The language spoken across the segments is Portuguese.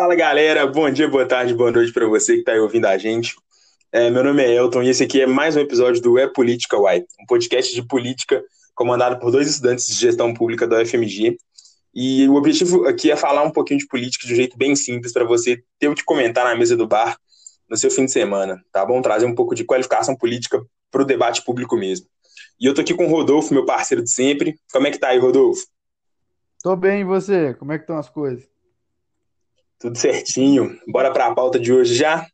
Fala galera, bom dia, boa tarde, boa noite para você que está aí ouvindo a gente. É, meu nome é Elton e esse aqui é mais um episódio do É Política Uai, um podcast de política comandado por dois estudantes de gestão pública da UFMG. E o objetivo aqui é falar um pouquinho de política de um jeito bem simples para você ter o que comentar na mesa do bar no seu fim de semana, tá bom? Trazer um pouco de qualificação política para o debate público mesmo. E eu tô aqui com o Rodolfo, meu parceiro de sempre. Como é que tá aí, Rodolfo? Tô bem, e você? Como é que estão as coisas? Tudo certinho. Bora para a pauta de hoje já?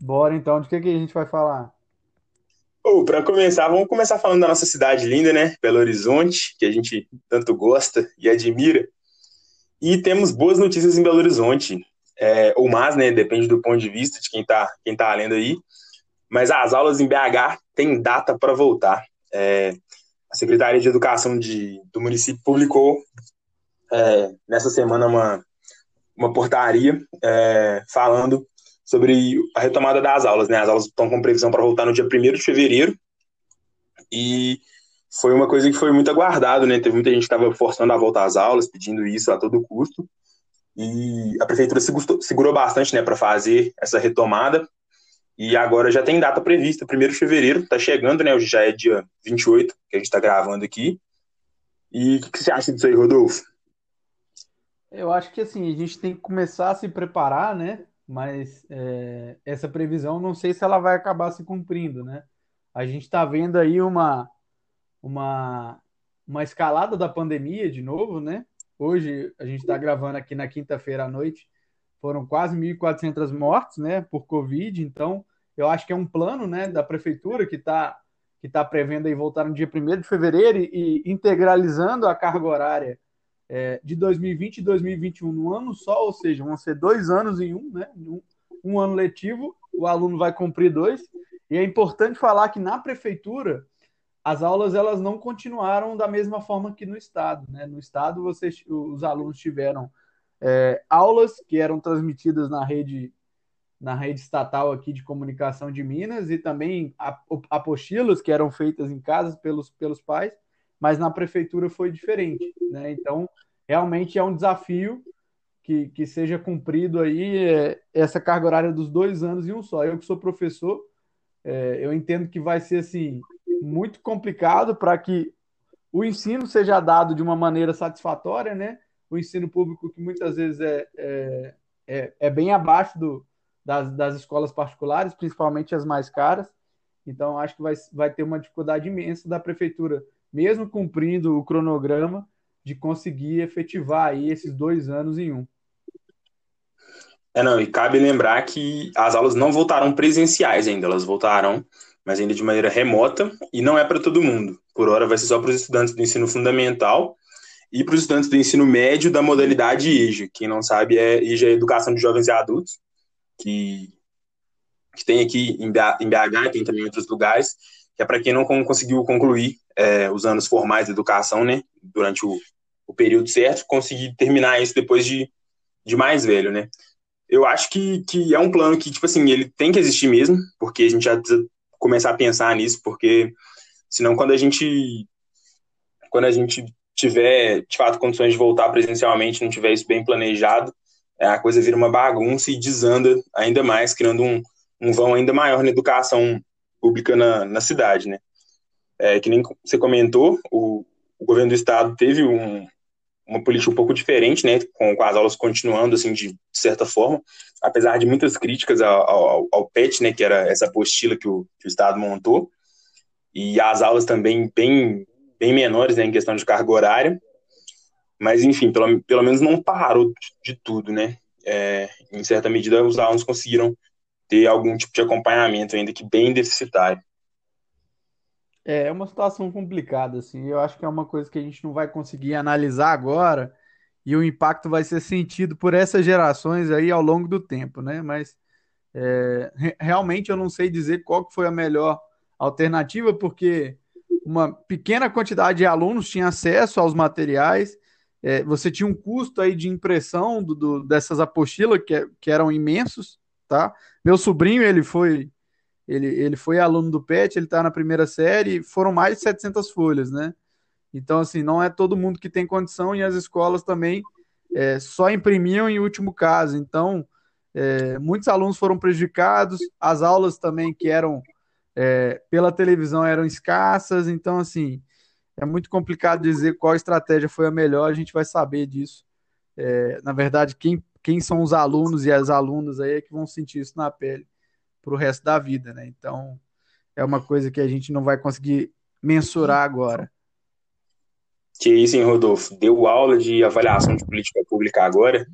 Bora então, de que, que a gente vai falar? Oh, para começar, vamos começar falando da nossa cidade linda, né? Belo Horizonte, que a gente tanto gosta e admira. E temos boas notícias em Belo Horizonte. É, ou mais, né? Depende do ponto de vista de quem tá, quem tá lendo aí. Mas as aulas em BH têm data para voltar. É, a Secretaria de Educação de, do município publicou é, nessa semana uma, uma portaria é, falando sobre a retomada das aulas. Né? As aulas estão com previsão para voltar no dia 1 de fevereiro e foi uma coisa que foi muito aguardado, né? Teve muita gente que estava forçando a volta às aulas, pedindo isso a todo custo. E a prefeitura segurou bastante né, para fazer essa retomada. E agora já tem data prevista, 1 de fevereiro, está chegando, né? Hoje já é dia 28, que a gente está gravando aqui. E o que, que você acha disso aí, Rodolfo? Eu acho que assim, a gente tem que começar a se preparar, né? Mas é, essa previsão não sei se ela vai acabar se cumprindo, né? A gente está vendo aí uma, uma, uma escalada da pandemia de novo, né? Hoje a gente está gravando aqui na quinta-feira à noite, foram quase 1.400 mortes, né, por Covid. Então, eu acho que é um plano, né, da prefeitura que está que tá prevendo aí voltar no dia 1 de fevereiro e, e integralizando a carga horária é, de 2020 e 2021 no ano só, ou seja, vão ser dois anos em um, né? Um, um ano letivo, o aluno vai cumprir dois. E é importante falar que na prefeitura as aulas elas não continuaram da mesma forma que no estado, né? No estado vocês, os alunos tiveram é, aulas que eram transmitidas na rede na rede estatal aqui de comunicação de Minas e também apostilas que eram feitas em casa pelos, pelos pais mas na prefeitura foi diferente, né? Então, realmente é um desafio que, que seja cumprido aí é, essa carga horária dos dois anos em um só. Eu que sou professor, é, eu entendo que vai ser assim muito complicado para que o ensino seja dado de uma maneira satisfatória, né? O ensino público que muitas vezes é, é, é, é bem abaixo do, das, das escolas particulares, principalmente as mais caras. Então, acho que vai, vai ter uma dificuldade imensa da prefeitura mesmo cumprindo o cronograma, de conseguir efetivar aí esses dois anos em um. É, não, e cabe lembrar que as aulas não voltaram presenciais ainda, elas voltaram, mas ainda de maneira remota, e não é para todo mundo. Por hora vai ser só para os estudantes do ensino fundamental e para os estudantes do ensino médio da modalidade EJA. Quem não sabe, é EJA é Educação de Jovens e Adultos, que, que tem aqui em BH, tem também em outros lugares, que é para quem não conseguiu concluir é, os anos formais de educação, né, durante o, o, período certo, conseguir terminar isso depois de, de mais velho, né. Eu acho que, que é um plano que, tipo assim, ele tem que existir mesmo, porque a gente já precisa começar a pensar nisso, porque senão quando a gente quando a gente tiver, de fato, condições de voltar presencialmente, não tiver isso bem planejado, é, a coisa vira uma bagunça e desanda ainda mais, criando um, um vão ainda maior na educação pública na, na cidade, né? É, que nem você comentou, o, o governo do estado teve um, uma política um pouco diferente, né, com, com, as aulas continuando, assim, de, certa forma, apesar de muitas críticas ao, ao, ao, PET, né, que era essa apostila que o, que o estado montou, e as aulas também bem, bem menores, né, em questão de carga horária, mas, enfim, pelo, pelo menos não parou de, de tudo, né, é, em certa medida os alunos conseguiram ter algum tipo de acompanhamento, ainda que bem deficitário. É, é uma situação complicada, assim. Eu acho que é uma coisa que a gente não vai conseguir analisar agora e o impacto vai ser sentido por essas gerações aí ao longo do tempo, né? Mas é, realmente eu não sei dizer qual que foi a melhor alternativa, porque uma pequena quantidade de alunos tinha acesso aos materiais, é, você tinha um custo aí de impressão do, do, dessas apostilas que, que eram imensos, tá? Meu sobrinho, ele foi ele, ele foi aluno do PET, ele está na primeira série, foram mais de 700 folhas, né? Então, assim, não é todo mundo que tem condição e as escolas também é, só imprimiam em último caso. Então, é, muitos alunos foram prejudicados, as aulas também que eram é, pela televisão eram escassas, então assim é muito complicado dizer qual estratégia foi a melhor, a gente vai saber disso. É, na verdade, quem, quem são os alunos e as alunas aí é que vão sentir isso na pele para o resto da vida, né? Então é uma coisa que a gente não vai conseguir mensurar agora. Que isso, hein, Rodolfo? Deu aula de avaliação de política pública agora?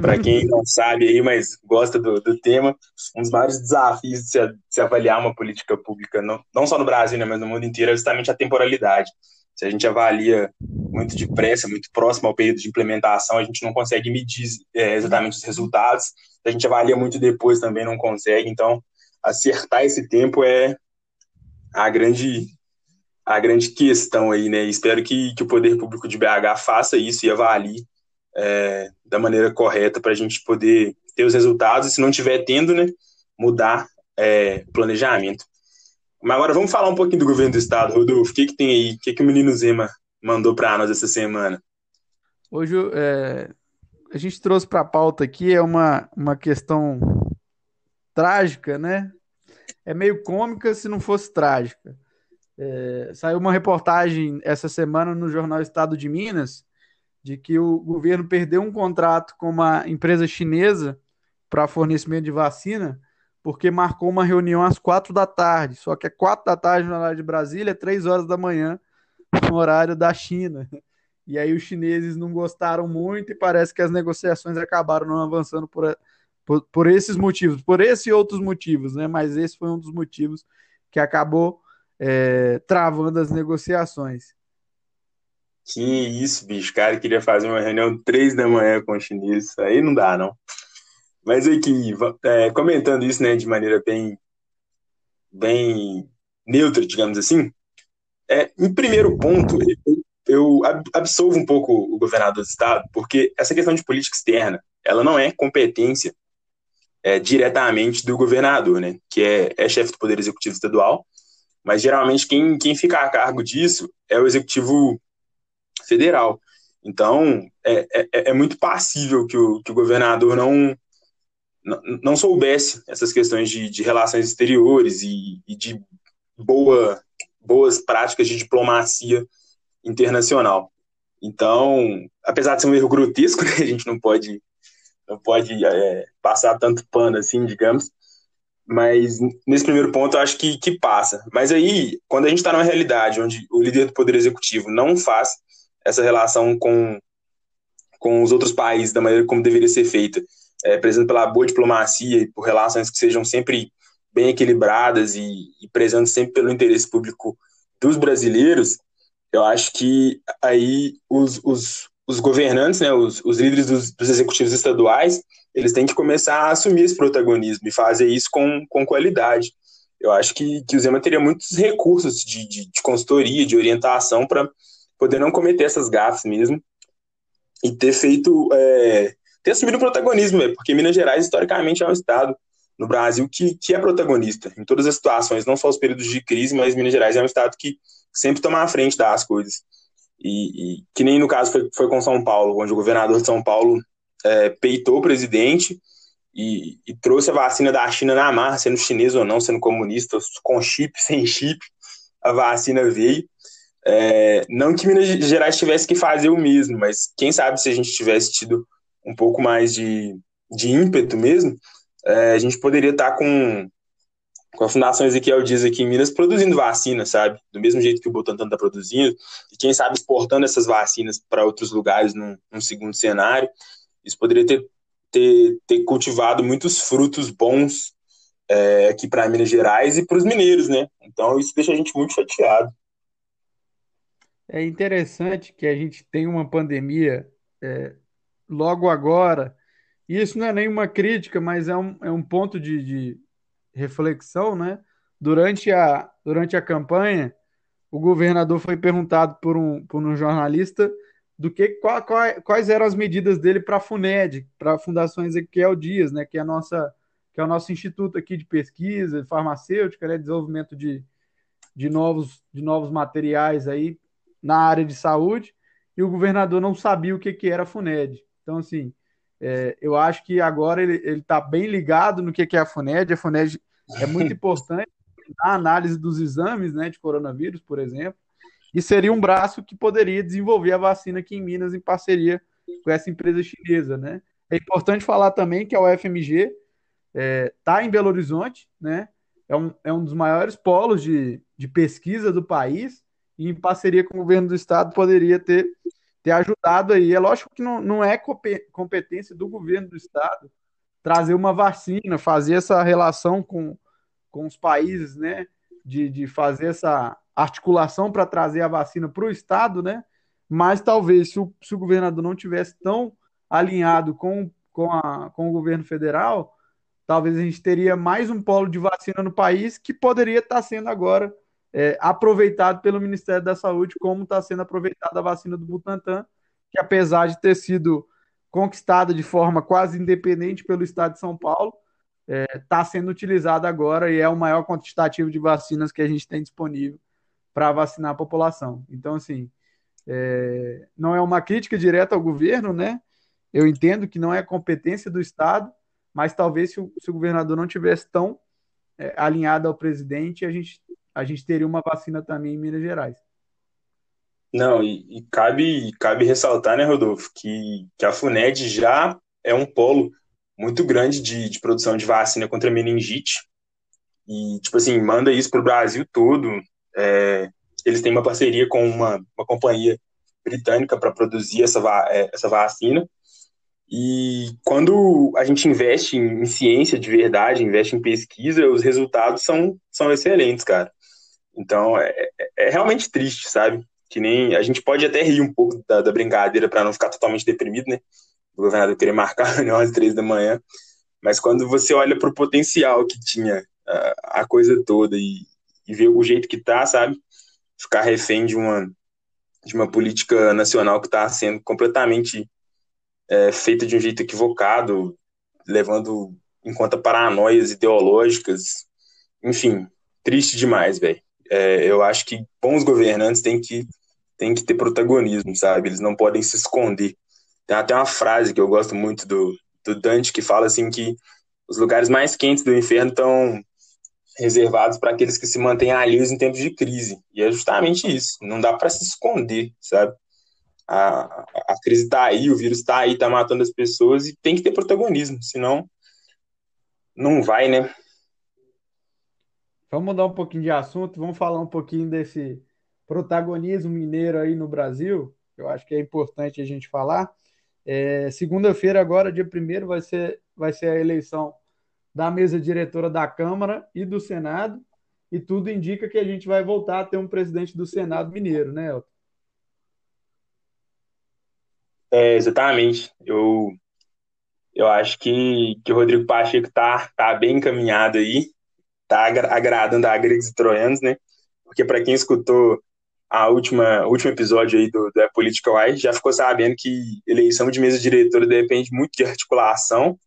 Para quem não sabe aí, mas gosta do, do tema, um dos maiores desafios de se, de se, avaliar uma política pública, não, não só no Brasil, né, mas no mundo inteiro, é justamente a temporalidade. Se a gente avalia muito depressa, muito próximo ao período de implementação, a gente não consegue medir é, exatamente os resultados. A gente avalia muito depois, também não consegue. Então, acertar esse tempo é a grande a grande questão aí, né? Espero que, que o poder público de BH faça isso e avalie é, da maneira correta para a gente poder ter os resultados e se não estiver tendo, né, mudar é, planejamento. Mas agora vamos falar um pouquinho do governo do estado, Rodolfo. O que, que tem aí? O que, que o menino Zema mandou para nós essa semana? Hoje é, a gente trouxe para a pauta aqui é uma, uma questão trágica, né? É meio cômica se não fosse trágica. É, saiu uma reportagem essa semana no jornal Estado de Minas de que o governo perdeu um contrato com uma empresa chinesa para fornecimento de vacina, porque marcou uma reunião às quatro da tarde. Só que é quatro da tarde no horário de Brasília, é três horas da manhã no horário da China. E aí os chineses não gostaram muito e parece que as negociações acabaram não avançando por, por, por esses motivos, por esses e outros motivos, né? Mas esse foi um dos motivos que acabou é, travando as negociações. Que isso, bicho. Cara, queria fazer uma reunião três da manhã com o chinês. Aí não dá, não. Mas aqui, é, comentando isso, né, de maneira bem, bem neutra, digamos assim, é, em primeiro ponto, eu, absolvo um pouco o governador do estado, porque essa questão de política externa, ela não é competência é, diretamente do governador, né, que é, é chefe do Poder Executivo Estadual, mas geralmente quem, quem fica a cargo disso é o Executivo federal. Então, é, é, é, muito passível que o, que o governador não, não soubesse essas questões de, de relações exteriores e, e, de boa, boas práticas de diplomacia internacional. Então, apesar de ser um erro grotesco, né, a gente não pode, não pode é, passar tanto pano assim, digamos, mas nesse primeiro ponto eu acho que, que passa. Mas aí, quando a gente está numa realidade onde o líder do Poder Executivo não faz essa relação com, com os outros países da maneira como deveria ser feita, é, prezando pela boa diplomacia e por relações que sejam sempre bem equilibradas e, e prezando sempre pelo interesse público dos brasileiros, eu acho que aí os, os, os governantes, né, os, os líderes dos, dos, executivos estaduais, eles têm que começar a assumir esse protagonismo e fazer isso com, com qualidade. Eu acho que, que o Zema teria muitos recursos de, de, de consultoria, de orientação para poder não cometer essas gafes mesmo e ter feito, é, ter assumido o protagonismo, né? porque Minas Gerais, historicamente, é um estado no Brasil que, que é protagonista em todas as situações, não só os períodos de crise, mas Minas Gerais é um estado que sempre toma à frente das coisas. E, e que nem no caso foi, foi com São Paulo, onde o governador de São Paulo é, peitou o presidente e, e, trouxe a vacina da China na marra, sendo chinês ou não, sendo comunista, com chip, sem chip, a vacina veio. É, não que Minas Gerais tivesse que fazer o mesmo, mas quem sabe se a gente tivesse tido um pouco mais de, de ímpeto mesmo, é, a gente poderia estar com, com a Fundação Ezequiel Dias aqui em Minas produzindo vacina, sabe? Do mesmo jeito que o Butantan está produzindo, e quem sabe exportando essas vacinas para outros lugares num, num, segundo cenário. Isso poderia ter, ter, ter cultivado muitos frutos bons é, aqui para Minas Gerais e para os mineiros, né? Então isso deixa a gente muito chateado. É interessante que a gente tem uma pandemia é, logo agora. E isso não é nenhuma crítica, mas é um, é um ponto de, de reflexão, né? Durante a, durante a campanha, o governador foi perguntado por um, por um jornalista do que qual, qual, quais eram as medidas dele para a FUNED, para a Fundação Ezequiel Dias, né, que é a nossa que é o nosso instituto aqui de pesquisa farmacêutica, né, desenvolvimento de, de novos de novos materiais aí na área de saúde e o governador não sabia o que, que era a FUNED. Então, assim, é, eu acho que agora ele está bem ligado no que, que é a FUNED. A FUNED é muito importante na análise dos exames né, de coronavírus, por exemplo, e seria um braço que poderia desenvolver a vacina aqui em Minas em parceria com essa empresa chinesa. Né? É importante falar também que a UFMG está é, tá em Belo Horizonte, né? é, um, é um dos maiores polos de, de pesquisa do país, e em parceria com o governo do estado poderia ter, ter ajudado aí. É lógico que não, não é competência do governo do estado trazer uma vacina, fazer essa relação com, com os países, né? De, de fazer essa articulação para trazer a vacina para o Estado, né? Mas talvez se o, se o governador não tivesse tão alinhado com, com, a, com o governo federal, talvez a gente teria mais um polo de vacina no país que poderia estar sendo agora é, aproveitado pelo Ministério da Saúde, como está sendo aproveitada a vacina do Butantan, que apesar de ter sido conquistada de forma quase independente pelo Estado de São Paulo, está é, tá sendo utilizada agora e é o maior quantitativo de vacinas que a gente tem disponível para vacinar a população. Então, assim, é, não é uma crítica direta ao governo, né? Eu entendo que não é competência do Estado, mas talvez se o, se o governador não tivesse tão é, alinhado ao presidente, a gente, a gente teria uma vacina também em Minas Gerais. Não, e, e cabe, cabe ressaltar, né, Rodolfo, que, que a FUNED já é um polo muito grande de, de produção de vacina contra meningite. E, tipo assim, manda isso para o Brasil todo. É, eles têm uma parceria com uma, uma companhia britânica para produzir essa, é, essa vacina. E quando a gente investe em, ciência de verdade, investe em pesquisa, os resultados são, são excelentes, cara. Então é, é, é realmente triste, sabe? Que nem a gente pode até rir um pouco da, da brincadeira para não ficar totalmente deprimido, né? O governador querer marcar a reunião às três da manhã. Mas quando você olha para o potencial que tinha a, a coisa toda e, e vê o jeito que tá, sabe? Ficar refém de uma, de uma política nacional que está sendo completamente é, feita de um jeito equivocado, levando em conta paranoias ideológicas. Enfim, triste demais, velho. É, eu acho que bons governantes têm que, têm que ter protagonismo, sabe? Eles não podem se esconder. Tem até uma frase que eu gosto muito do, do Dante que fala assim que os lugares mais quentes do inferno estão reservados para aqueles que se mantêm alheios em tempos de crise. E é justamente isso. Não dá para se esconder, sabe? a, a crise está aí, o vírus está aí, está matando as pessoas e tem que ter protagonismo, senão não vai, né? Vamos mudar um pouquinho de assunto, vamos falar um pouquinho desse protagonismo mineiro aí no Brasil, eu acho que é importante a gente falar. É, Segunda-feira, agora, dia 1 vai ser, vai ser a eleição da mesa diretora da Câmara e do Senado, e tudo indica que a gente vai voltar a ter um presidente do Senado mineiro, né, Elton? É, exatamente. Eu, eu acho que, que o Rodrigo Pacheco tá, tá bem encaminhado aí, tá agradando a gregos e troianos, né? Porque para quem escutou a última, o último episódio aí do, do é Political Eye, já ficou sabendo que eleição de mesa diretora depende muito de articulação.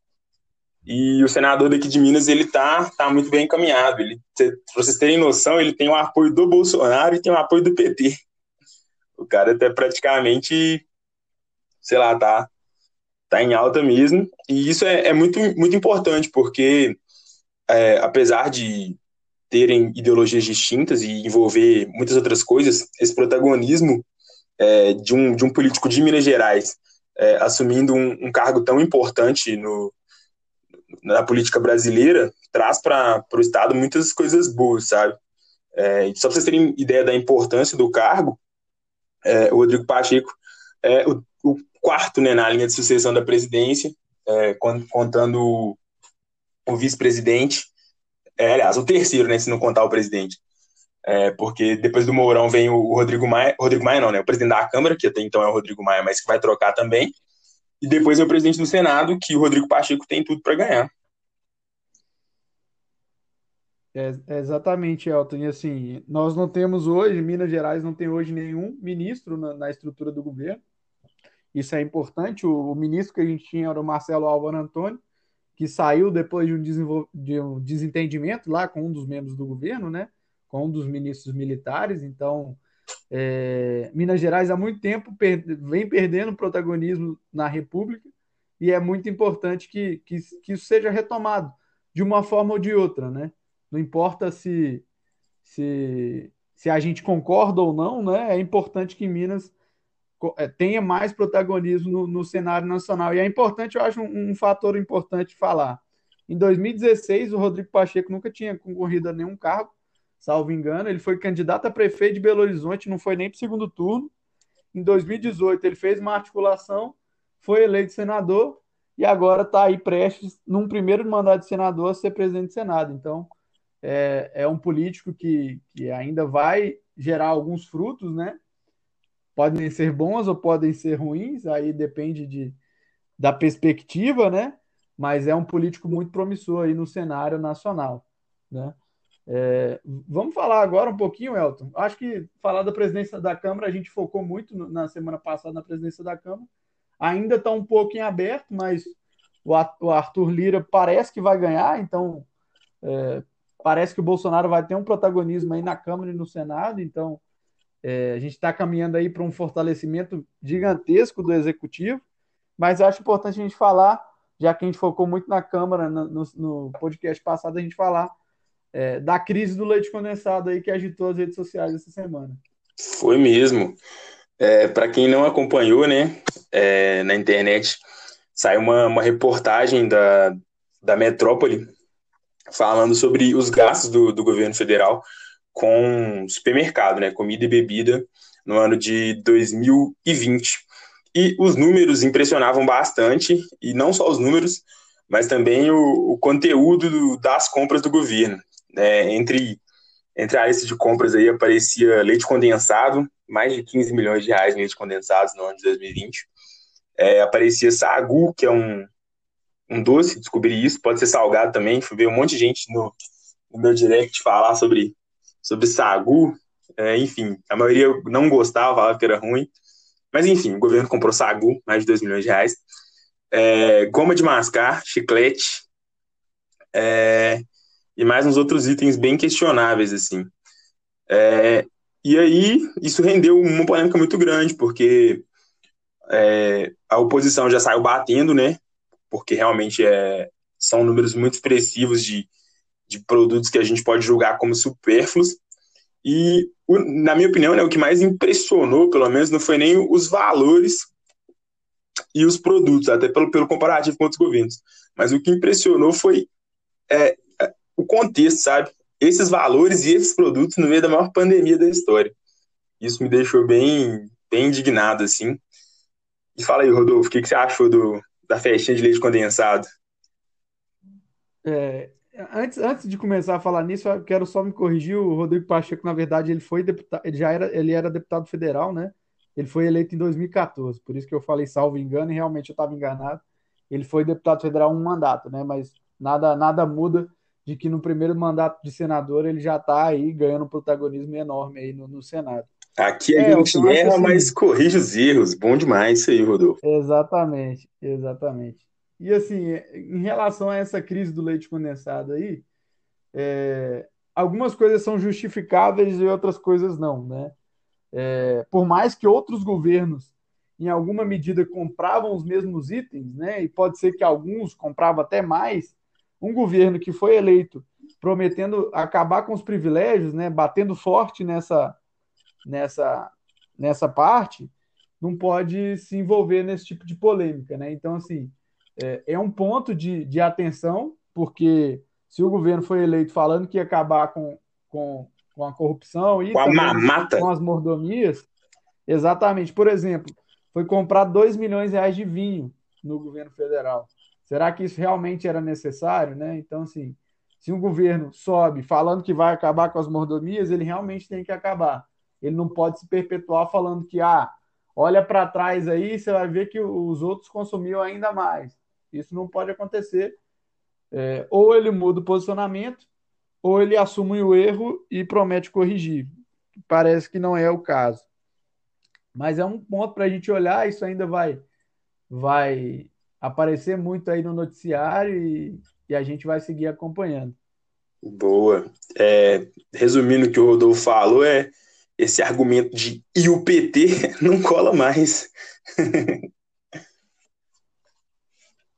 E o senador daqui de Minas, ele tá, tá muito bem encaminhado. Ele, pra vocês terem noção, ele tem o apoio do Bolsonaro e tem o apoio do PT. O cara tá praticamente sei lá, tá, tá em alta mesmo. E isso é, é muito, muito importante, porque é, apesar de terem ideologias distintas e envolver muitas outras coisas, esse protagonismo é, de, um, de um político de Minas Gerais é, assumindo um, um, cargo tão importante no, na política brasileira traz para o Estado muitas coisas boas, sabe? É, só para vocês terem ideia da importância do cargo, é, o Rodrigo Pacheco é o, o quarto né, na linha de sucessão da presidência, é, contando o, vice-presidente, é, aliás, o terceiro, né, se não contar o presidente. É, porque depois do Mourão vem o Rodrigo Maia, Rodrigo Maia não, né, o presidente da Câmara, que até então é o Rodrigo Maia, mas que vai trocar também, e depois é o presidente do Senado, que o Rodrigo Pacheco tem tudo para ganhar. É, é, exatamente, Elton. E assim, nós não temos hoje, Minas Gerais não tem hoje nenhum ministro na, na estrutura do governo. Isso é importante. O, o, ministro que a gente tinha era o Marcelo Álvaro Antônio, que saiu depois de um, de um desentendimento lá com um dos membros do governo, né? Com um dos ministros militares. Então, É, Minas Gerais há muito tempo per vem perdendo protagonismo na República e é muito importante que, que, que, isso seja retomado de uma forma ou de outra, né? Não importa se, se, se a gente concorda ou não, né? É importante que Minas tenha mais protagonismo no, no, cenário nacional. E é importante, eu acho, um, um fator importante falar. Em 2016, o Rodrigo Pacheco nunca tinha concorrido a nenhum cargo, salvo engano. Ele foi candidato a prefeito de Belo Horizonte, não foi nem para o segundo turno. Em 2018, ele fez uma articulação, foi eleito senador e agora está aí prestes, num primeiro mandato de senador, a ser presidente do Senado. Então, é, é um político que, que ainda vai gerar alguns frutos, né? Podem ser bons ou podem ser ruins, aí depende de, da perspectiva, né? Mas é um político muito promissor aí no cenário nacional, né? É, vamos falar agora um pouquinho, Elton. Acho que falar da presidência da Câmara, a gente focou muito na semana passada na presidência da Câmara. Ainda está um pouco em aberto, mas o Arthur Lira parece que vai ganhar, então é, parece que o Bolsonaro vai ter um protagonismo aí na Câmara e no Senado, então é, a gente está caminhando aí para um fortalecimento gigantesco do Executivo, mas acho importante a gente falar, já que a gente focou muito na Câmara, no, no podcast passado, a gente falar é, da crise do leite condensado aí que agitou as redes sociais essa semana. Foi mesmo. É, Para quem não acompanhou, né, é, na internet saiu uma, uma reportagem da, da Metrópole falando sobre os gastos do, do governo federal com supermercado, né, comida e bebida no ano de 2020. E os números impressionavam bastante, e não só os números, mas também o, o conteúdo do, das compras do governo. É, entre, entre a lista de compras aí aparecia leite condensado, mais de 15 milhões de reais em leite condensados no ano de 2020. É, aparecia sagu, que é um, um doce, descobri isso, pode ser salgado também. Fui ver um monte de gente no, no meu direct falar sobre, sobre sagu. É, enfim, a maioria não gostava, falava que era ruim. Mas enfim, o governo comprou sagu, mais de 2 milhões de reais. É, goma de mascar, chiclete, é, e mais uns outros itens bem questionáveis, assim. É, e aí, isso rendeu uma polêmica muito grande, porque é, a oposição já saiu batendo, né? Porque realmente é, são números muito expressivos de, de produtos que a gente pode julgar como supérfluos. E, na minha opinião, né, o que mais impressionou, pelo menos, não foi nem os valores e os produtos, até pelo, pelo comparativo com outros governos. Mas o que impressionou foi é, o contexto, sabe? Esses valores e esses produtos no meio da maior pandemia da história. Isso me deixou bem, bem indignado, assim. E fala aí, Rodolfo, o que, que você achou do, da festinha de leite condensado? É, antes, antes de começar a falar nisso, eu quero só me corrigir. O Rodrigo Pacheco, na verdade, ele foi deputado, ele já era, ele era deputado federal, né? Ele foi eleito em 2014, por isso que eu falei salvo engano, e realmente eu estava enganado. Ele foi deputado federal um mandato, né? Mas nada, nada muda de que no primeiro mandato de senador ele já está aí ganhando um protagonismo enorme aí no, no Senado. Aqui a é, gente erra, assim, mas corrige os erros. Bom demais isso aí, Rodolfo. Exatamente, exatamente. E assim, em relação a essa crise do leite condensado aí, é, algumas coisas são justificáveis e outras coisas não, né? É, por mais que outros governos, em alguma medida, compravam os mesmos itens, né? E pode ser que alguns compravam até mais, um governo que foi eleito prometendo acabar com os privilégios, né, batendo forte nessa, nessa, nessa parte, não pode se envolver nesse tipo de polêmica. Né? Então, assim, é, é um ponto de, de atenção, porque se o governo foi eleito falando que ia acabar com, com, com a corrupção e com, mamata. com as mordomias, exatamente. Por exemplo, foi comprar 2 milhões de reais de vinho no governo federal. Será que isso realmente era necessário? Né? Então, assim, se um governo sobe falando que vai acabar com as mordomias, ele realmente tem que acabar. Ele não pode se perpetuar falando que, ah, olha para trás aí, você vai ver que os outros consumiam ainda mais. Isso não pode acontecer. É, ou ele muda o posicionamento, ou ele assume o erro e promete corrigir. Parece que não é o caso. Mas é um ponto para a gente olhar, isso ainda vai, vai aparecer muito aí no noticiário e, e a gente vai seguir acompanhando. Boa. É, resumindo o que o Rodolfo falou, é esse argumento de e o PT não cola mais.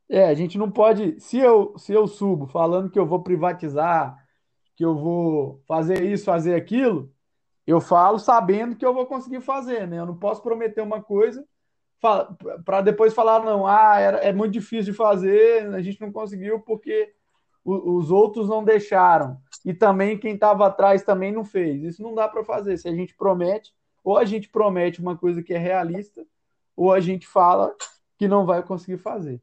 É, a gente não pode. Se eu, se eu subo falando que eu vou privatizar, que eu vou fazer isso, fazer aquilo, eu falo sabendo que eu vou conseguir fazer, né? Eu não posso prometer uma coisa para depois falar, não, ah, era, é muito difícil de fazer, a gente não conseguiu porque o, os outros não deixaram. E também quem estava atrás também não fez. Isso não dá para fazer. Se a gente promete, ou a gente promete uma coisa que é realista, ou a gente fala que não vai conseguir fazer.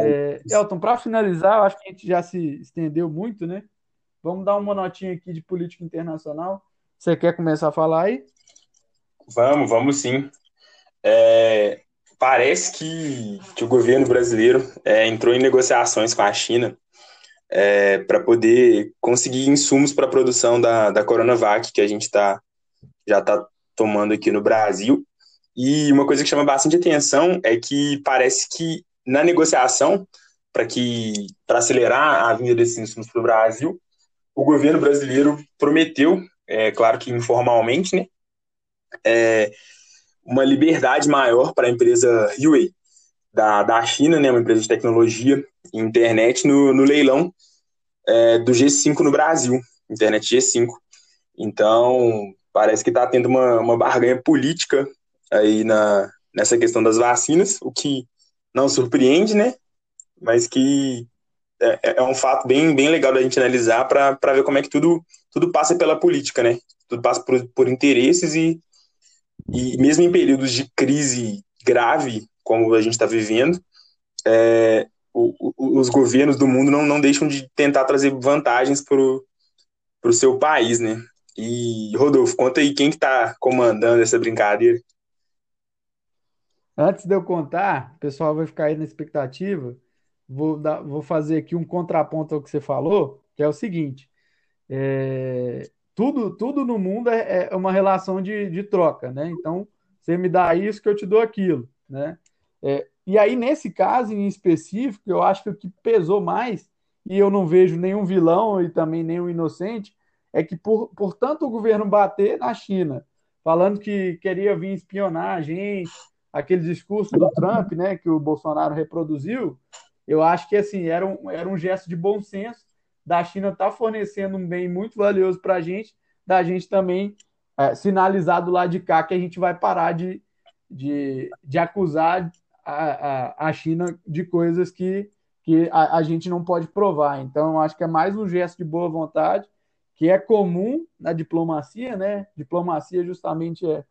É, Elton, para finalizar, eu acho que a gente já se estendeu muito, né? Vamos dar uma notinha aqui de política internacional. Você quer começar a falar aí? Vamos, vamos sim. É, parece que, que o governo brasileiro é, entrou em negociações com a China é, para poder conseguir insumos para a produção da, da Coronavac, que a gente tá, já está tomando aqui no Brasil. E uma coisa que chama bastante atenção é que parece que na negociação para que para acelerar a vinda desses insumos para o Brasil, o governo brasileiro prometeu, é claro que informalmente, né, é, uma liberdade maior para a empresa Huawei da, da China, né, uma empresa de tecnologia e internet, no, no leilão é, do G5 no Brasil, internet G5. Então, parece que está tendo uma, uma barganha política aí na, nessa questão das vacinas, o que não surpreende, né? Mas que é, é, é um fato bem, bem legal da gente analisar para ver como é que tudo, tudo passa pela política, né? Tudo passa por, por interesses e, e mesmo em períodos de crise grave, como a gente está vivendo, é, o, o, os governos do mundo não, não deixam de tentar trazer vantagens para o seu país, né? E, Rodolfo, conta aí quem que está comandando essa brincadeira. Antes de eu contar, o pessoal vai ficar aí na expectativa. Vou, dar, vou fazer aqui um contraponto ao que você falou, que é o seguinte: é, tudo, tudo no mundo é, é, uma relação de, de troca, né? Então, você me dá isso que eu te dou aquilo, né? É, e aí, nesse caso em específico, eu acho que o que pesou mais, e eu não vejo nenhum vilão e também nenhum inocente, é que por, por tanto o governo bater na China, falando que queria vir espionar a gente, aquele discurso do Trump, né, que o Bolsonaro reproduziu, eu acho que assim era um, era um gesto de bom senso da China estar tá fornecendo um bem muito valioso para a gente, da gente também é, sinalizar do lado de cá que a gente vai parar de, de, de acusar a, a, a China de coisas que, que a, a gente não pode provar. Então, eu acho que é mais um gesto de boa vontade, que é comum na diplomacia, né? Diplomacia justamente é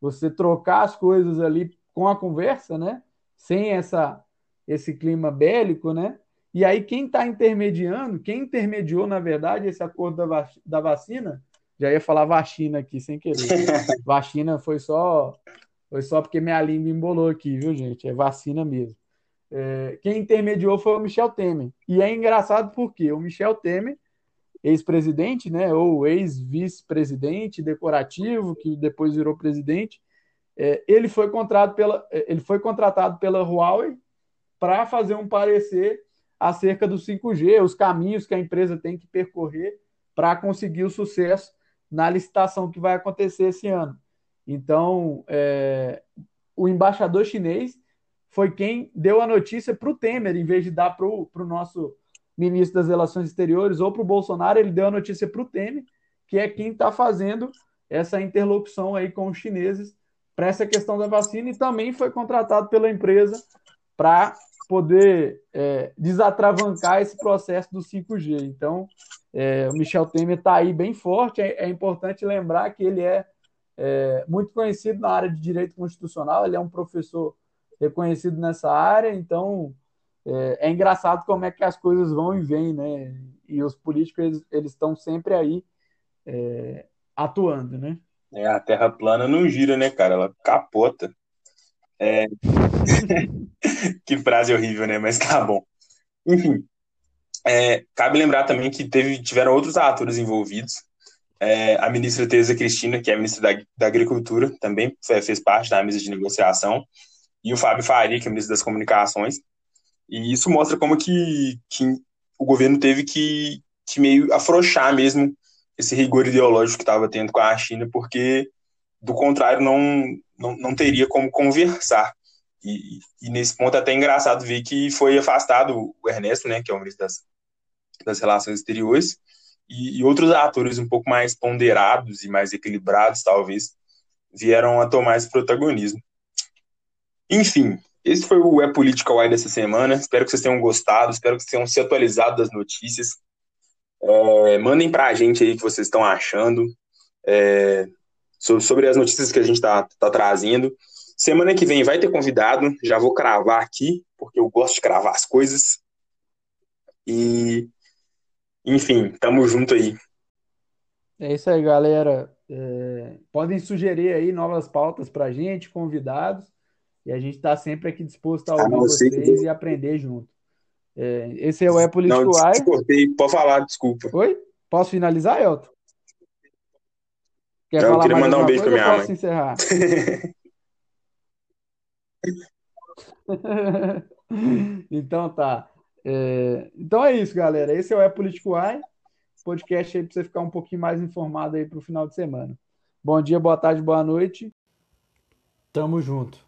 você trocar as coisas ali com a conversa, né? Sem essa esse clima bélico, né? E aí quem está intermediando, quem intermediou na verdade esse acordo da, vac da vacina, já ia falar vacina aqui sem querer. vacina foi só foi só porque minha língua embolou aqui, viu, gente? É vacina mesmo. É, quem intermediou foi o Michel Temer. E é engraçado porque o Michel Temer, ex-presidente, né, ou ex-vice-presidente decorativo, que depois virou presidente, é, ele, foi contratado pela, é, ele foi contratado pela Huawei para fazer um parecer acerca do 5G, os caminhos que a empresa tem que percorrer para conseguir o sucesso na licitação que vai acontecer esse ano. Então, é, o embaixador chinês foi quem deu a notícia para o Temer, em vez de dar para o nosso ministro das Relações Exteriores ou para o Bolsonaro, ele deu a notícia para o Temer, que é quem está fazendo essa interlocução aí com os chineses para essa questão da vacina e também foi contratado pela empresa para poder é, desatravancar esse processo do 5G. Então, é, o Michel Temer está aí bem forte. É, é, importante lembrar que ele é, é, muito conhecido na área de direito constitucional, ele é um professor reconhecido nessa área, então é, é engraçado como é que as coisas vão e vêm, né? E os políticos eles, estão sempre aí é, atuando, né? É, a Terra plana não gira, né, cara? Ela capota. É... que frase horrível, né? Mas tá bom. Enfim, é, cabe lembrar também que teve, tiveram outros atores envolvidos. É, a ministra Teresa Cristina, que é ministra da, da Agricultura, também fez parte da mesa de negociação, e o Fábio Faria, que é ministro das Comunicações. E isso mostra como que, que o governo teve que, que meio afrouxar mesmo esse rigor ideológico que estava tendo com a China, porque do contrário não, não, não teria como conversar. E, e, nesse ponto é até engraçado ver que foi afastado o Ernesto, né, que é o ministro das, das Relações Exteriores, e, e, outros atores um pouco mais ponderados e mais equilibrados, talvez, vieram a tomar esse protagonismo. Enfim, esse foi o É Política Why dessa semana. Espero que vocês tenham gostado, espero que vocês tenham se atualizado das notícias. É, mandem para a gente aí o que vocês estão achando é, sobre, sobre, as notícias que a gente está tá trazendo. Semana que vem vai ter convidado, já vou cravar aqui, porque eu gosto de cravar as coisas. E, enfim, tamo junto aí. É isso aí, galera. É, podem sugerir aí novas pautas para a gente, convidados, e a gente está sempre aqui disposto a ouvir ah, vocês que... e aprender junto. É, esse é o É Político Não, Ai. cortei, pode falar, desculpa. Oi? Posso finalizar, Elton? Quer Não, falar eu queria mandar um beijo para minha mãe. Posso encerrar? então tá. É, então é isso, galera. Esse é o É Político Ai, podcast aí para você ficar um pouquinho mais informado aí para o final de semana. Bom dia, boa tarde, boa noite. Tamo junto.